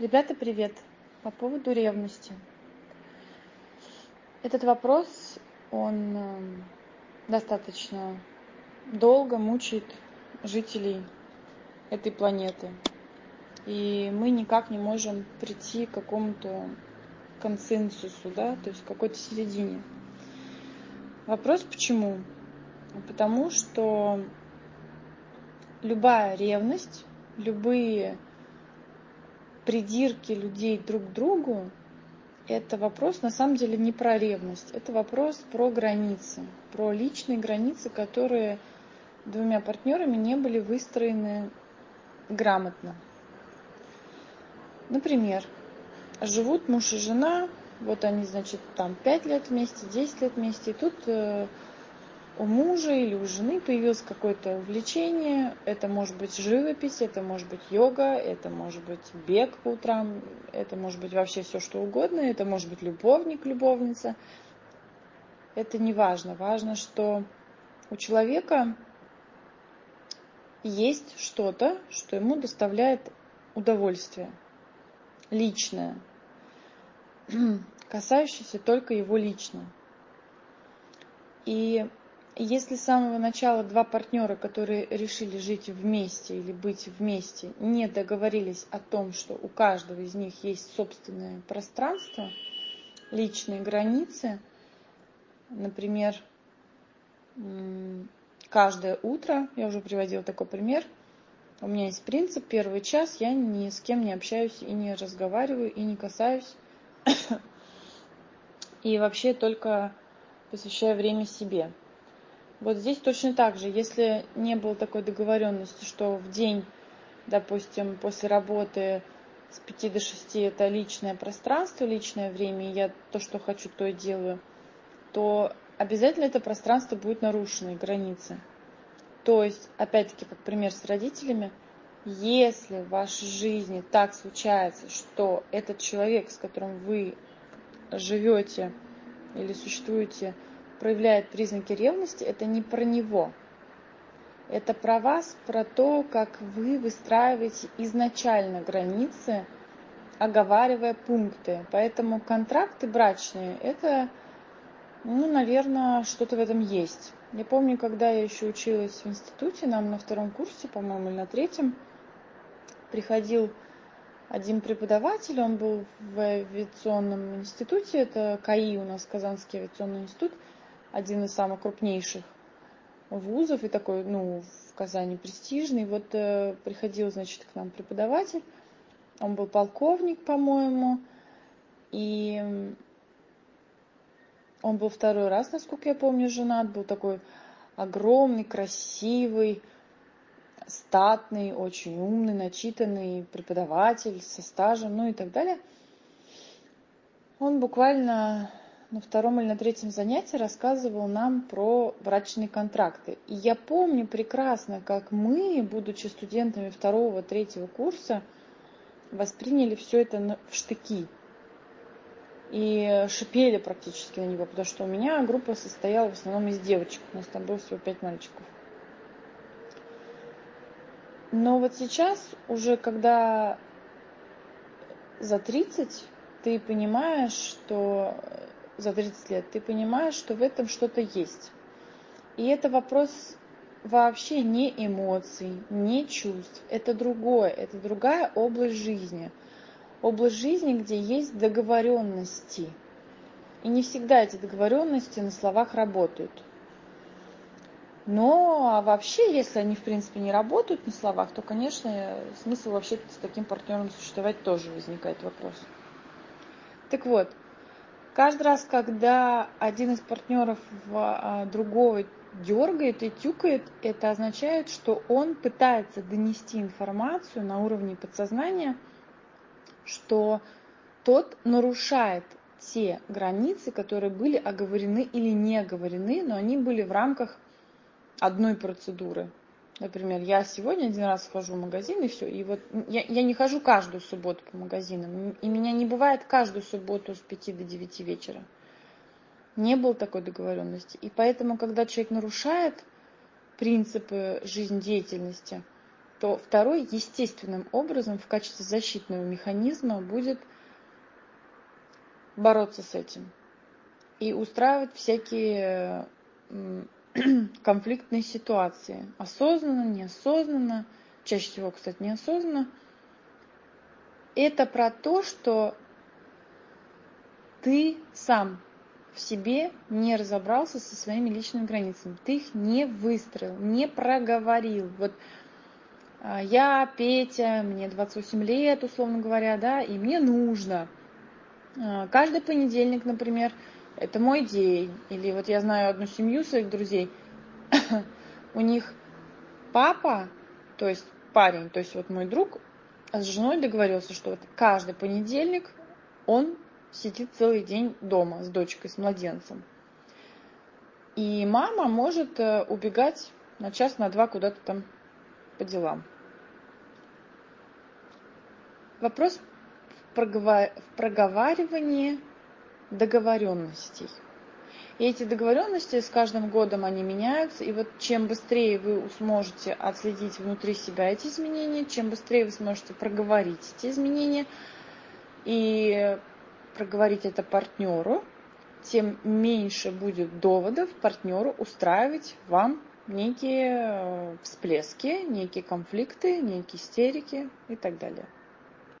Ребята, привет! По поводу ревности. Этот вопрос, он эм, достаточно долго мучает жителей этой планеты. И мы никак не можем прийти к какому-то консенсусу, да, то есть к какой-то середине. Вопрос почему? Потому что любая ревность, любые придирки людей друг к другу, это вопрос на самом деле не про ревность, это вопрос про границы, про личные границы, которые двумя партнерами не были выстроены грамотно. Например, живут муж и жена, вот они, значит, там 5 лет вместе, 10 лет вместе, и тут э, у мужа или у жены появилось какое-то увлечение. Это может быть живопись, это может быть йога, это может быть бег по утрам, это может быть вообще все что угодно, это может быть любовник, любовница. Это не важно. Важно, что у человека есть что-то, что ему доставляет удовольствие личное, касающееся только его лично. И если с самого начала два партнера, которые решили жить вместе или быть вместе, не договорились о том, что у каждого из них есть собственное пространство, личные границы, например, каждое утро, я уже приводила такой пример, у меня есть принцип, первый час я ни с кем не общаюсь и не разговариваю, и не касаюсь, и вообще только посвящаю время себе. Вот здесь точно так же, если не было такой договоренности, что в день, допустим, после работы с 5 до 6 это личное пространство, личное время, я то, что хочу, то и делаю, то обязательно это пространство будет нарушено, границы. То есть, опять-таки, как пример с родителями, если в вашей жизни так случается, что этот человек, с которым вы живете или существуете, проявляет признаки ревности, это не про него. Это про вас, про то, как вы выстраиваете изначально границы, оговаривая пункты. Поэтому контракты брачные – это, ну, наверное, что-то в этом есть. Я помню, когда я еще училась в институте, нам на втором курсе, по-моему, или на третьем, приходил один преподаватель, он был в авиационном институте, это КАИ у нас, Казанский авиационный институт – один из самых крупнейших вузов и такой, ну, в Казани престижный. Вот э, приходил, значит, к нам преподаватель, он был полковник, по-моему, и он был второй раз, насколько я помню, женат, был такой огромный, красивый, статный, очень умный, начитанный преподаватель со стажем, ну и так далее. Он буквально на втором или на третьем занятии рассказывал нам про брачные контракты. И я помню прекрасно, как мы, будучи студентами второго, третьего курса, восприняли все это в штыки. И шипели практически на него, потому что у меня группа состояла в основном из девочек. У нас там было всего пять мальчиков. Но вот сейчас, уже когда за 30, ты понимаешь, что за 30 лет, ты понимаешь, что в этом что-то есть. И это вопрос вообще не эмоций, не чувств. Это другое, это другая область жизни. Область жизни, где есть договоренности. И не всегда эти договоренности на словах работают. Но а вообще, если они в принципе не работают на словах, то, конечно, смысл вообще с таким партнером существовать тоже возникает вопрос. Так вот, каждый раз, когда один из партнеров а, другого дергает и тюкает, это означает, что он пытается донести информацию на уровне подсознания, что тот нарушает те границы, которые были оговорены или не оговорены, но они были в рамках одной процедуры. Например, я сегодня один раз хожу в магазин и все. И вот я, я не хожу каждую субботу по магазинам. И меня не бывает каждую субботу с 5 до 9 вечера. Не было такой договоренности. И поэтому, когда человек нарушает принципы жизнедеятельности, то второй естественным образом в качестве защитного механизма будет бороться с этим и устраивать всякие конфликтные ситуации. Осознанно, неосознанно, чаще всего, кстати, неосознанно. Это про то, что ты сам в себе не разобрался со своими личными границами. Ты их не выстроил, не проговорил. Вот а, я, Петя, мне 28 лет, условно говоря, да, и мне нужно а, каждый понедельник, например, это мой день. Или вот я знаю одну семью своих друзей, у них папа, то есть парень, то есть вот мой друг с женой договорился, что вот каждый понедельник он сидит целый день дома с дочкой, с младенцем. И мама может э, убегать на час, на два куда-то там по делам. Вопрос в проговаривании договоренностей. И эти договоренности с каждым годом они меняются. И вот чем быстрее вы сможете отследить внутри себя эти изменения, чем быстрее вы сможете проговорить эти изменения и проговорить это партнеру, тем меньше будет доводов партнеру устраивать вам некие э, всплески, некие конфликты, некие истерики и так далее.